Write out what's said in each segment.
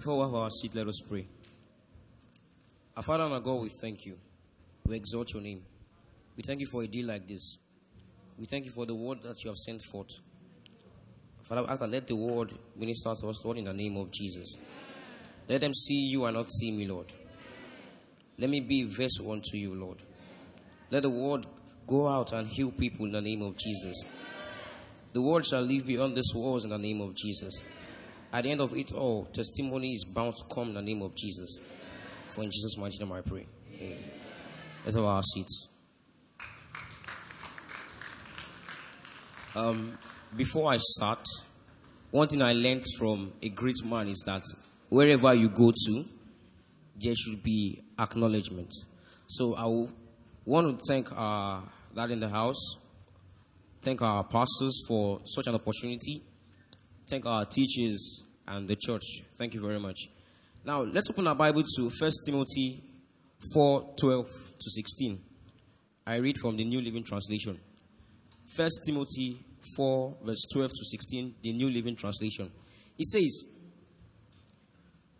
Before we have our seat, let us pray. Our Father and our God, we thank you. We exalt your name. We thank you for a day like this. We thank you for the word that you have sent forth. Father, after let the word minister to us, Lord, in the name of Jesus. Let them see you and not see me, Lord. Let me be a vessel unto you, Lord. Let the word go out and heal people in the name of Jesus. The word shall live beyond this walls in the name of Jesus. At the end of it all, testimony is bound to come in the name of Jesus. For in Jesus' mighty name I pray. Amen. Let's have our seats. Um, before I start, one thing I learned from a great man is that wherever you go to, there should be acknowledgement. So I want to thank our dad in the house, thank our pastors for such an opportunity, thank our teachers and the church. Thank you very much. Now let's open our Bible to 1 Timothy 4 12 to 16. I read from the New Living Translation. 1 Timothy 4, verse 12 to 16, the New Living Translation. It says,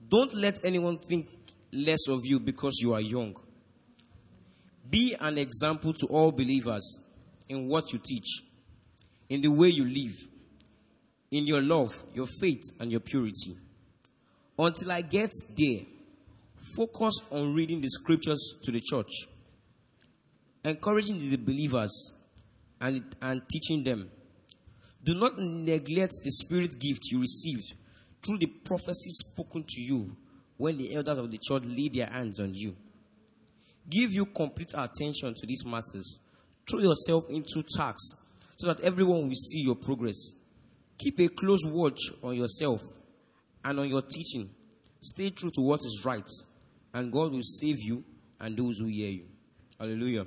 Don't let anyone think less of you because you are young. Be an example to all believers in what you teach, in the way you live, in your love, your faith, and your purity. Until I get there, focus on reading the scriptures to the church, encouraging the believers, and, and teaching them. Do not neglect the spirit gift you received through the prophecy spoken to you when the elders of the church laid their hands on you. Give you complete attention to these matters. Throw yourself into tasks so that everyone will see your progress. Keep a close watch on yourself and on your teaching. Stay true to what is right, and God will save you and those who hear you. Hallelujah.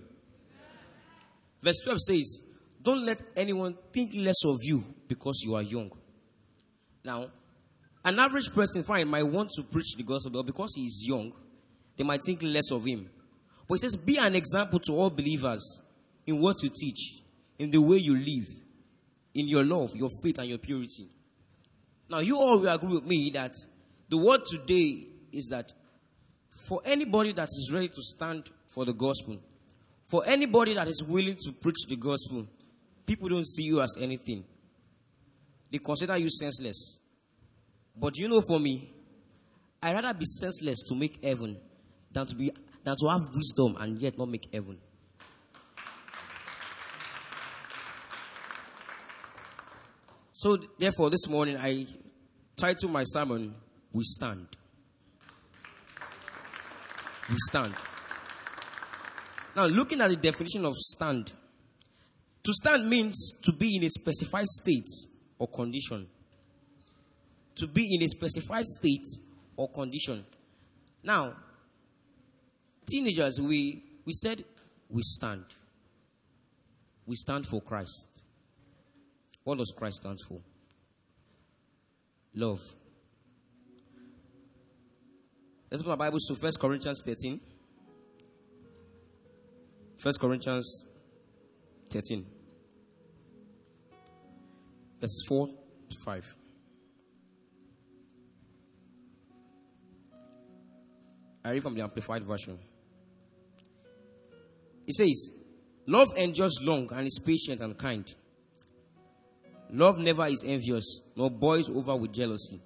Verse 12 says, Don't let anyone think less of you because you are young. Now, an average person, fine, might want to preach the gospel, but because he is young, they might think less of him. But it says, Be an example to all believers in what you teach, in the way you live, in your love, your faith, and your purity. Now, you all will agree with me that the word today is that for anybody that is ready to stand for the gospel, for anybody that is willing to preach the gospel, people don't see you as anything. They consider you senseless. But you know, for me, I'd rather be senseless to make heaven than to be than to have wisdom and yet not make heaven. So therefore, this morning I title my sermon "We Stand." We stand. Now, looking at the definition of stand, to stand means to be in a specified state or condition. To be in a specified state or condition. Now, teenagers, we, we said we stand. We stand for Christ. What does Christ stand for? Love. Let's open our Bibles to 1 Corinthians 13. 1 Corinthians 13, verse 4 to 5. I read from the Amplified Version. It says, Love endures long and is patient and kind. Love never is envious, nor boils over with jealousy.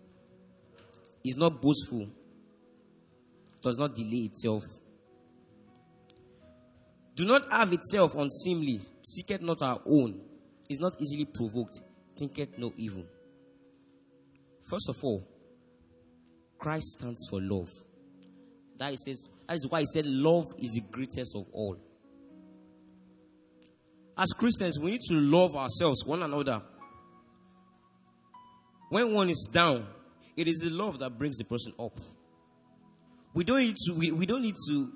Is not boastful, does not delay itself do not have itself unseemly, seeketh not our own, is not easily provoked, thinketh no evil. First of all, Christ stands for love. Says, that is why he said love is the greatest of all. As Christians, we need to love ourselves, one another. When one is down, it is the love that brings the person up. We don't need to, we, we don't need to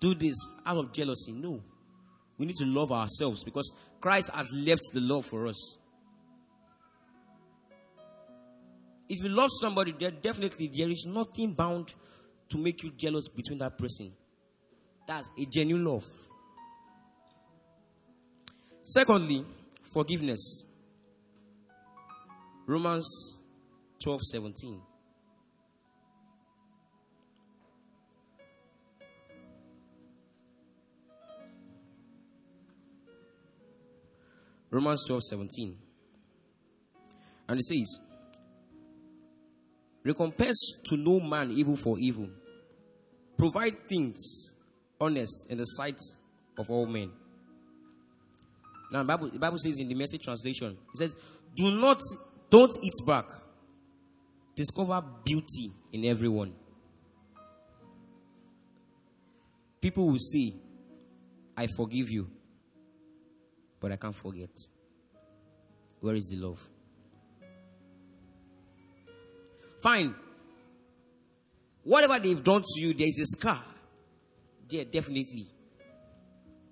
do this out of jealousy. No. We need to love ourselves because Christ has left the love for us. If you love somebody, there definitely there is nothing bound to make you jealous between that person. That's a genuine love. Secondly, forgiveness. Romans 12 17. Romans 12 17. And it says, Recompense to no man evil for evil. Provide things honest in the sight of all men. Now, the Bible, the Bible says in the message translation, it says, Do not don't eat back. Discover beauty in everyone. People will say, I forgive you, but I can't forget. Where is the love? Fine. Whatever they've done to you, there is a scar. There, definitely.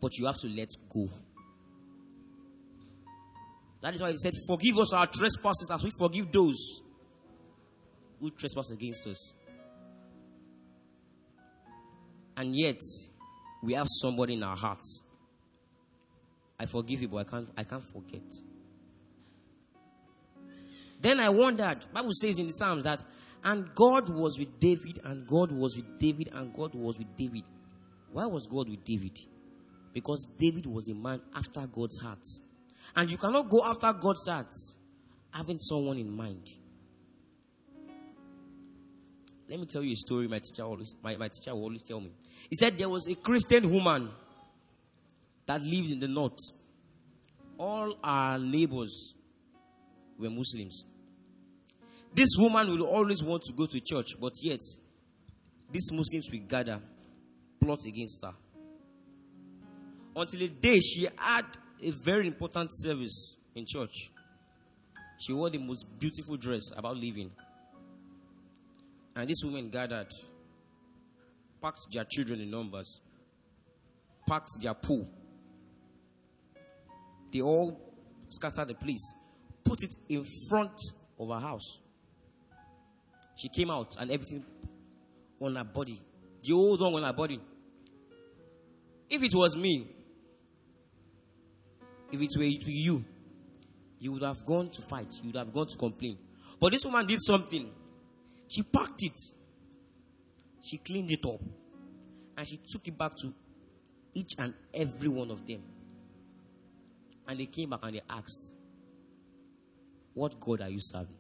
But you have to let go. That is why he said, Forgive us our trespasses as we forgive those who trespass against us. And yet, we have somebody in our hearts. I forgive you, but I can't, I can't forget. Then I wondered, Bible says in the Psalms that, and God was with David, and God was with David, and God was with David. Why was God with David? Because David was a man after God's heart. And you cannot go after God's heart having someone in mind. Let me tell you a story my teacher always my, my teacher will always tell me. He said there was a Christian woman that lived in the north. All our neighbors were Muslims. This woman will always want to go to church, but yet these Muslims will gather, plot against her. Until a day she had a very important service in church. She wore the most beautiful dress about leaving. And these women gathered, packed their children in numbers, packed their pool. They all scattered the place, put it in front of her house. She came out and everything on her body, the old one on her body. If it was me, if it were you, you would have gone to fight, you would have gone to complain. But this woman did something. She packed it, she cleaned it up, and she took it back to each and every one of them. And they came back and they asked, What God are you serving?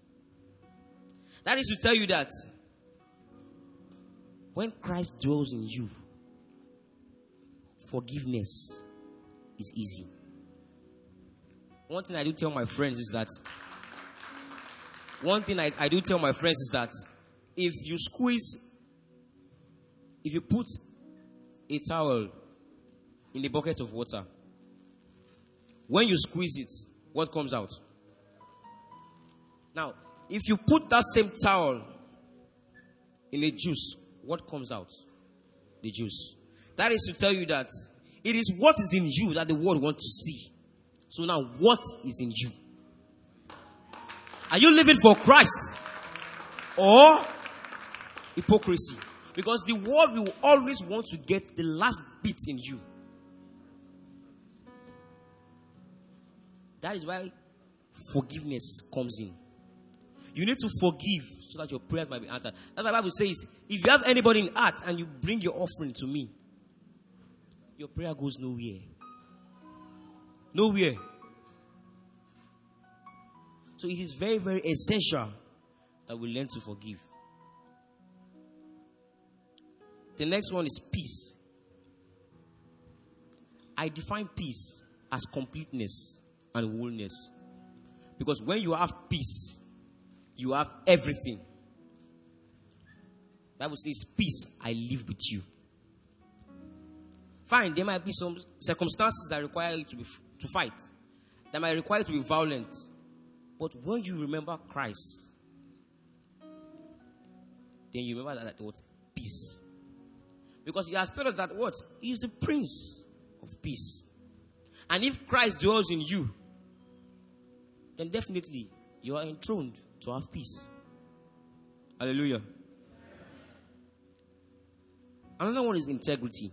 That is to tell you that when Christ dwells in you, forgiveness is easy. One thing I do tell my friends is that one thing I, I do tell my friends is that if you squeeze, if you put a towel in a bucket of water, when you squeeze it, what comes out? Now, if you put that same towel in a juice, what comes out? The juice. That is to tell you that it is what is in you that the world wants to see. So now, what is in you? Are you living for Christ or hypocrisy? Because the world will always want to get the last bit in you. That is why forgiveness comes in. You need to forgive so that your prayers might be answered. That's why the Bible says, if you have anybody in heart and you bring your offering to me, your prayer goes nowhere. Nowhere. So it is very, very essential that we learn to forgive. The next one is peace. I define peace as completeness and wholeness. Because when you have peace, you have everything. Bible says, Peace I live with you. Fine, there might be some circumstances that require you to, be, to fight, that might require you to be violent. But when you remember Christ, then you remember that, that what? Peace. Because he has told us that what? He is the Prince of Peace. And if Christ dwells in you, then definitely you are enthroned to have peace. Hallelujah. Another one is integrity.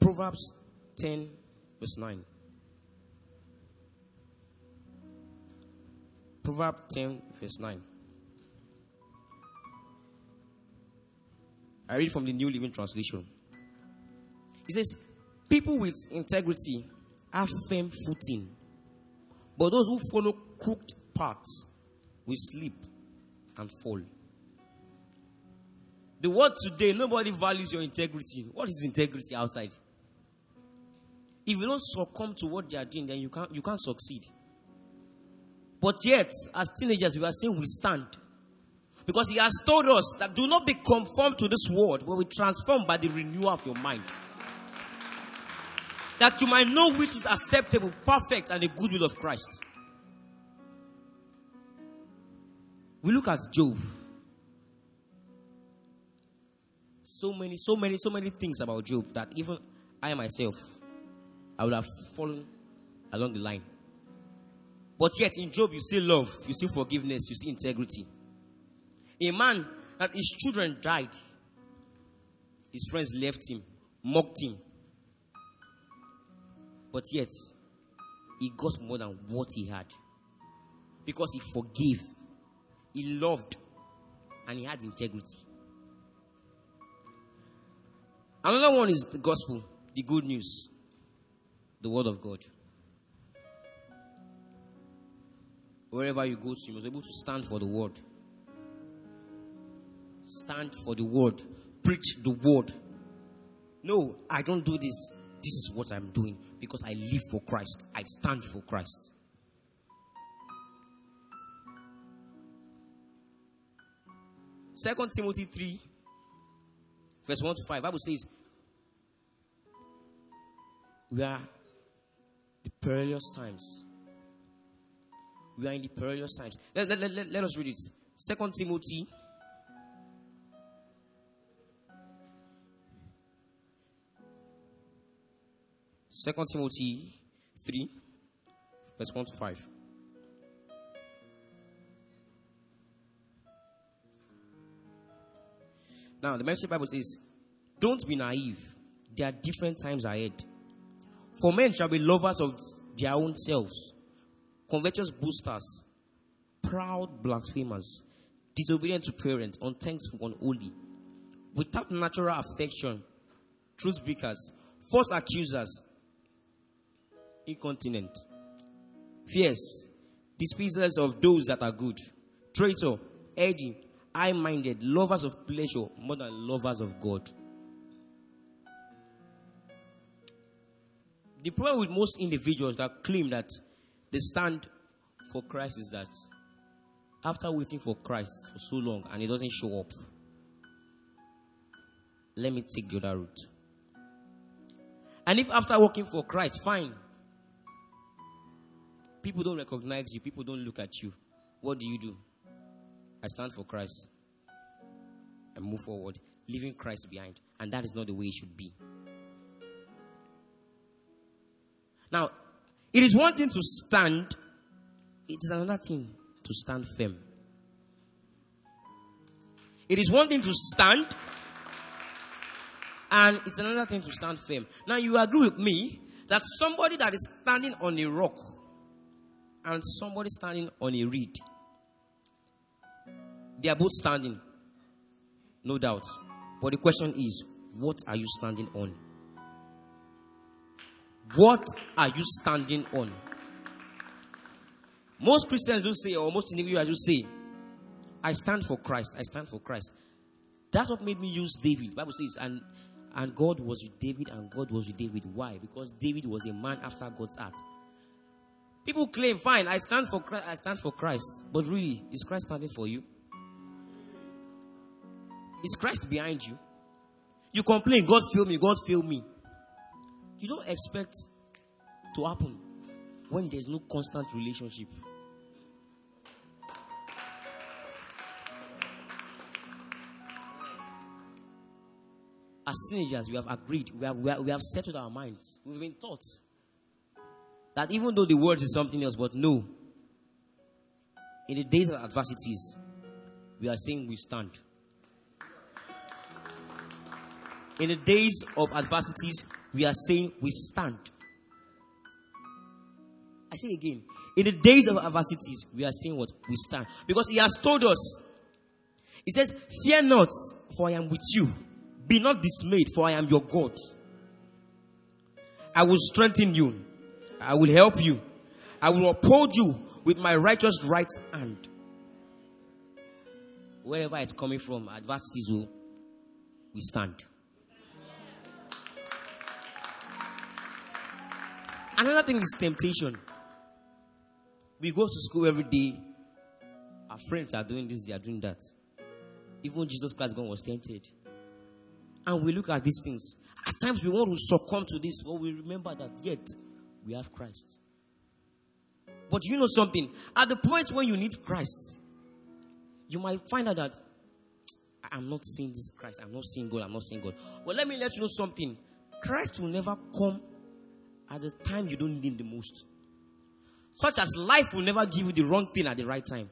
Proverbs 10, verse 9. Proverbs 10, verse 9. I read from the New Living Translation. It says, People with integrity have firm footing, but those who follow crooked paths will slip and fall. The world today, nobody values your integrity. What is integrity outside? If you don't succumb to what they are doing, then you can't, you can't succeed. But yet, as teenagers, we are saying we stand. Because he has told us that do not be conformed to this world, but be transformed by the renewal of your mind. That you might know which is acceptable, perfect, and the good will of Christ. We look at Job. So many, so many, so many things about Job that even I myself, I would have fallen along the line. But yet in Job, you see love, you see forgiveness, you see integrity. A man that his children died, his friends left him, mocked him. But yet, he got more than what he had. Because he forgave, he loved, and he had integrity. Another one is the gospel, the good news, the word of God. Wherever you go to, you must be able to stand for the word. Stand for the word. Preach the word. No, I don't do this. This is what I'm doing because I live for Christ. I stand for Christ. Second Timothy 3, verse 1 to 5. Bible says, We are the perilous times. We are in the perilous times. Let, let, let, let us read it. Second Timothy. Second Timothy 3, verse 1 to 5. Now, the message Bible says, Don't be naive. There are different times ahead. For men shall be lovers of their own selves covetous boosters, proud blasphemers, disobedient to parents, unthankful, unholy, without natural affection, truth breakers, false accusers, incontinent, fierce, despisers of those that are good, traitor, edgy, high minded, lovers of pleasure more than lovers of God. The problem with most individuals that claim that the stand for Christ is that after waiting for Christ for so long and he doesn't show up, let me take the other route. And if after working for Christ, fine, people don't recognize you, people don't look at you, what do you do? I stand for Christ and move forward, leaving Christ behind. And that is not the way it should be. Now, it is one thing to stand, it is another thing to stand firm. It is one thing to stand, and it's another thing to stand firm. Now, you agree with me that somebody that is standing on a rock and somebody standing on a reed, they are both standing, no doubt. But the question is, what are you standing on? What are you standing on? Most Christians do say, or most individuals do say, I stand for Christ. I stand for Christ. That's what made me use David. The Bible says, and and God was with David, and God was with David. Why? Because David was a man after God's heart. People claim, fine, I stand for Christ, I stand for Christ. But really, is Christ standing for you? Is Christ behind you? You complain, God fail me, God fail me. You don't expect to happen when there's no constant relationship. As teenagers, we have agreed, we have, we have, we have settled our minds. We've been taught that even though the world is something else, but no, in the days of adversities, we are saying we stand. In the days of adversities, we are saying we stand. I say again, in the days of adversities, we are saying what? We stand. Because he has told us, he says, Fear not, for I am with you. Be not dismayed, for I am your God. I will strengthen you. I will help you. I will uphold you with my righteous right hand. Wherever it's coming from, adversities will we stand. Another thing is temptation. We go to school every day. Our friends are doing this, they are doing that. Even Jesus Christ God was tempted. And we look at these things. At times we want to succumb to this, but we remember that yet we have Christ. But you know something? At the point when you need Christ, you might find out that I'm not seeing this Christ. I'm not seeing God. I'm not seeing God. Well, let me let you know something. Christ will never come at the time you don't need the most. Such as life will never give you the wrong thing at the right time.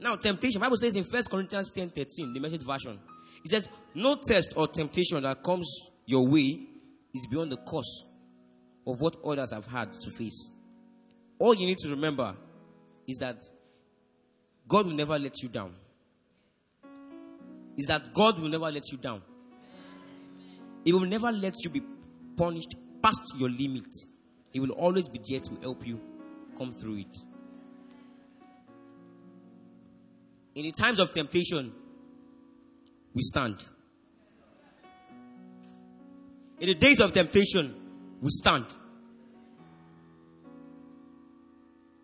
Now, temptation. Bible says in 1 Corinthians 10 13, the message version. It says, No test or temptation that comes your way is beyond the course of what others have had to face. All you need to remember is that God will never let you down. Is that God will never let you down. He will never let you be punished past your limit. He will always be there to help you come through it. In the times of temptation, we stand. In the days of temptation, we stand.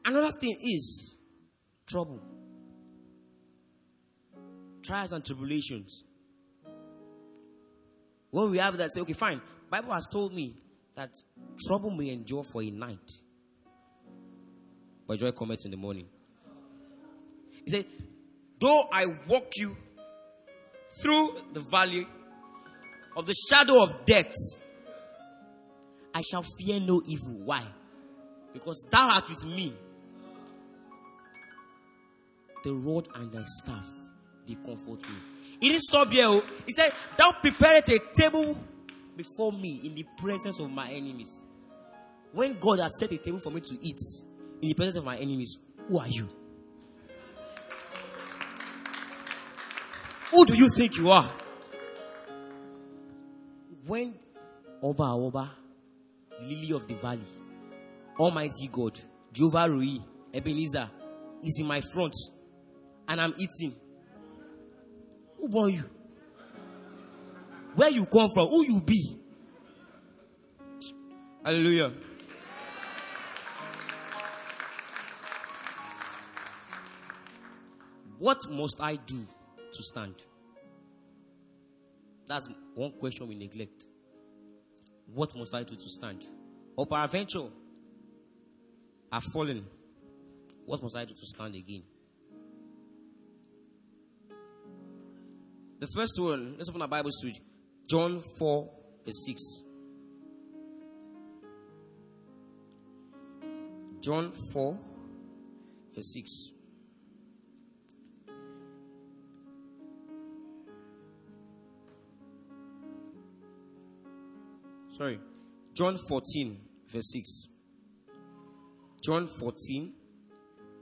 Another thing is trouble, trials, and tribulations. When we have that, say, okay, fine. Bible has told me that trouble may endure for a night, but joy comes in the morning. He said, Though I walk you through the valley of the shadow of death, I shall fear no evil. Why? Because thou art with me. The rod and thy staff, they comfort me. He didn't stop here. Oh. He said, Thou preparest a table before me in the presence of my enemies. When God has set a table for me to eat in the presence of my enemies, who are you? Who do you think you are? When Oba Oba, Lily of the Valley, Almighty God, Jehovah Rohi, Ebenezer, is in my front and I'm eating. Who born you? Where you come from? Who you be? Hallelujah. What must I do to stand? That's one question we neglect. What must I do to stand? Or peradventure, I've fallen. What must I do to stand again? The first one, let's open our Bibles to John 4, verse 6. John 4, verse 6. Sorry. John 14, verse 6. John 14,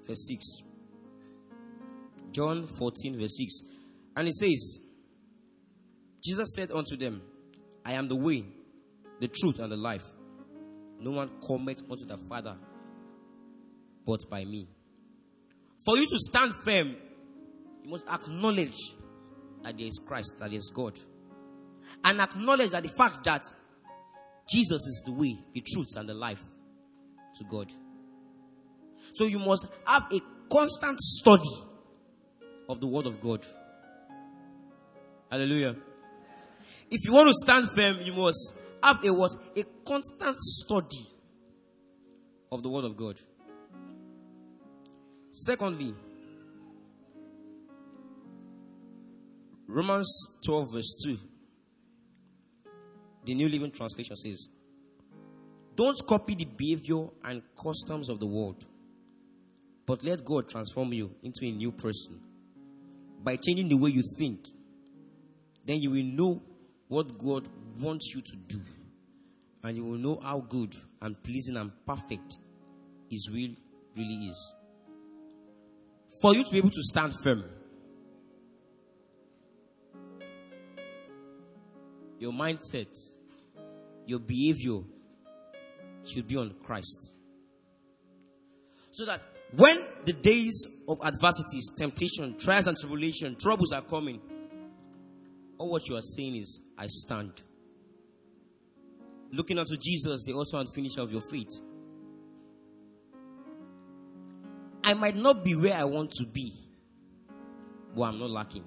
verse 6. John 14, verse 6. And it says, Jesus said unto them, I am the way, the truth, and the life. No one cometh unto the Father but by me. For you to stand firm, you must acknowledge that there is Christ, that there is God. And acknowledge that the fact that Jesus is the way, the truth, and the life to God. So you must have a constant study of the Word of God. Hallelujah. If you want to stand firm, you must have a what? A constant study of the Word of God. Secondly, Romans 12, verse 2. The New Living Translation says, Don't copy the behavior and customs of the world, but let God transform you into a new person by changing the way you think. Then you will know what God wants you to do, and you will know how good and pleasing and perfect His will really is. For you to be able to stand firm, your mindset, your behavior should be on Christ. So that when the days of adversities, temptation, trials, and tribulation, troubles are coming, all what you are saying is, I stand. Looking unto Jesus, the author and finisher of your faith. I might not be where I want to be, but I'm not lacking.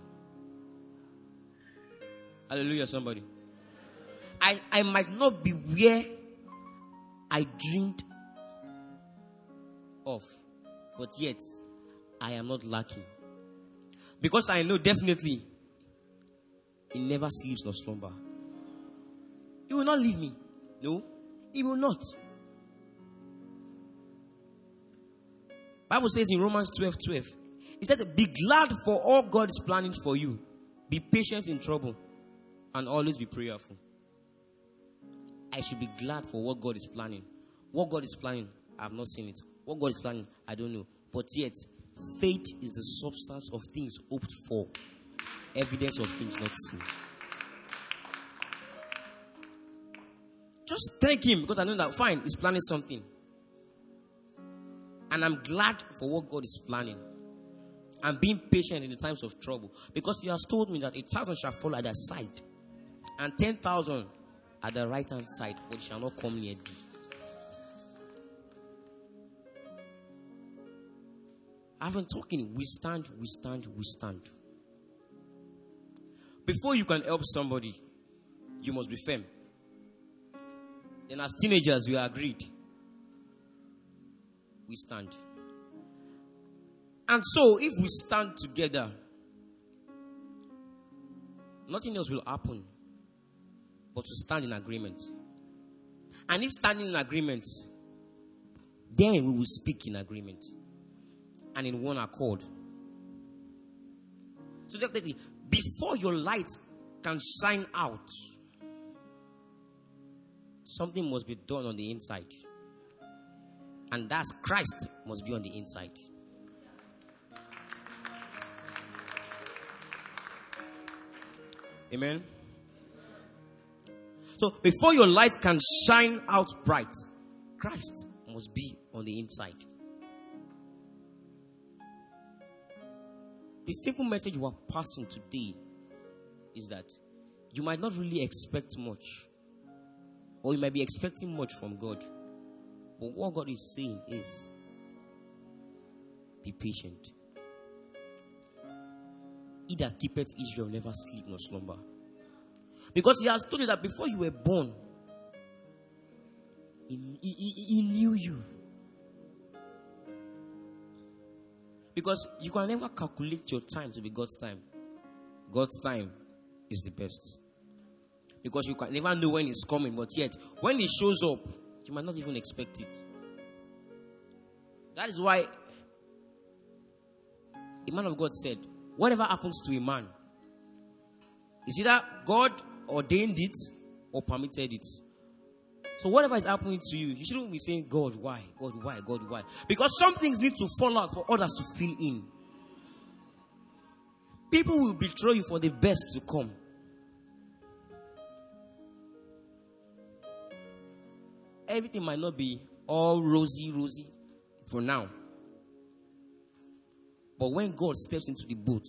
Hallelujah, somebody. I, I might not be where I dreamed of, but yet I am not lacking. Because I know definitely he never sleeps nor slumber. He will not leave me. No, he will not. Bible says in Romans 12 12, he said, Be glad for all God is planning for you. Be patient in trouble and always be prayerful. I should be glad for what God is planning. What God is planning, I have not seen it. What God is planning, I don't know. But yet, faith is the substance of things hoped for, evidence of things not seen. Just thank Him because I know that, fine, He's planning something. And I'm glad for what God is planning. I'm being patient in the times of trouble. Because He has told me that a thousand shall fall at their side, and ten thousand at the right hand side, but shall not come near thee. I've been talking, we stand, we stand, we stand. Before you can help somebody, you must be firm. And as teenagers, we agreed. We stand. And so, if we stand together, nothing else will happen but to stand in agreement. And if standing in agreement, then we will speak in agreement and in one accord. So definitely, before your light can shine out, something must be done on the inside. And that's Christ must be on the inside. Amen. So before your light can shine out bright, Christ must be on the inside. The simple message we're passing today is that you might not really expect much, or you might be expecting much from God. But what God is saying is be patient. He that keepeth Israel never sleep nor slumber. Because he has told you that before you were born, he, he, he, he knew you. Because you can never calculate your time to be God's time. God's time is the best. Because you can never know when it's coming, but yet, when it shows up, you might not even expect it. That is why a man of God said, Whatever happens to a man, is either God ordained it or permitted it. So whatever is happening to you, you shouldn't be saying, God, why? God, why? God, why? Because some things need to fall out for others to fill in. People will betray you for the best to come. Everything might not be all rosy, rosy for now. But when God steps into the boat,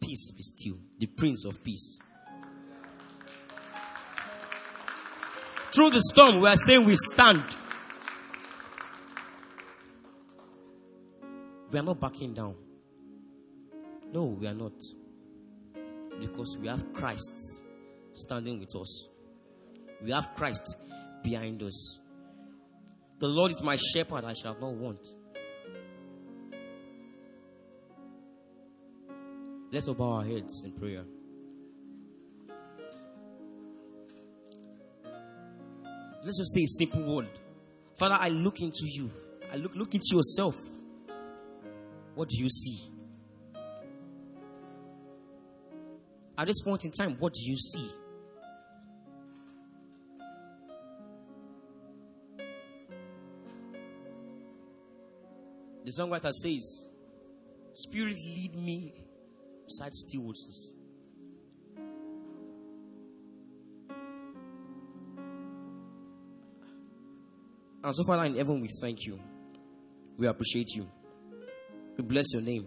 peace be still, the Prince of Peace. Through the storm, we are saying we stand. We are not backing down. No, we are not. Because we have Christ standing with us. We have Christ behind us. The Lord is my shepherd, I shall not want. Let's bow our heads in prayer. Let's just say a simple word. Father, I look into you. I look look into yourself. What do you see? At this point in time, what do you see? The songwriter says, Spirit, lead me beside still waters. And so, Father in heaven, we thank you. We appreciate you. We bless your name.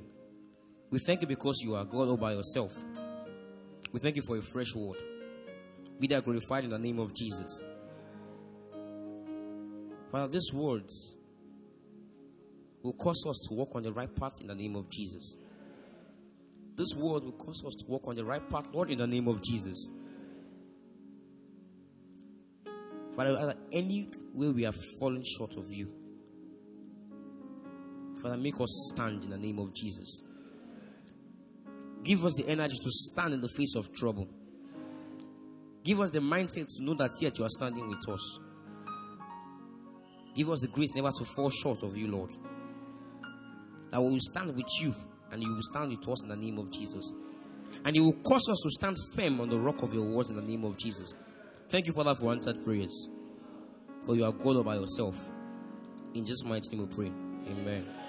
We thank you because you are God all by yourself. We thank you for a fresh word. Be that glorified in the name of Jesus. Father, these words will cause us to walk on the right path in the name of Jesus. This word will cause us to walk on the right path, Lord, in the name of Jesus. Father, any way we have fallen short of you, Father, make us stand in the name of Jesus. Give us the energy to stand in the face of trouble. Give us the mindset to know that yet you are standing with us. Give us the grace never to fall short of you, Lord. That we will stand with you and you will stand with us in the name of Jesus. And you will cause us to stand firm on the rock of your words in the name of Jesus. Thank you, Father, for answered prayers. For you are God all by yourself. In Jesus' mighty name we pray. Amen.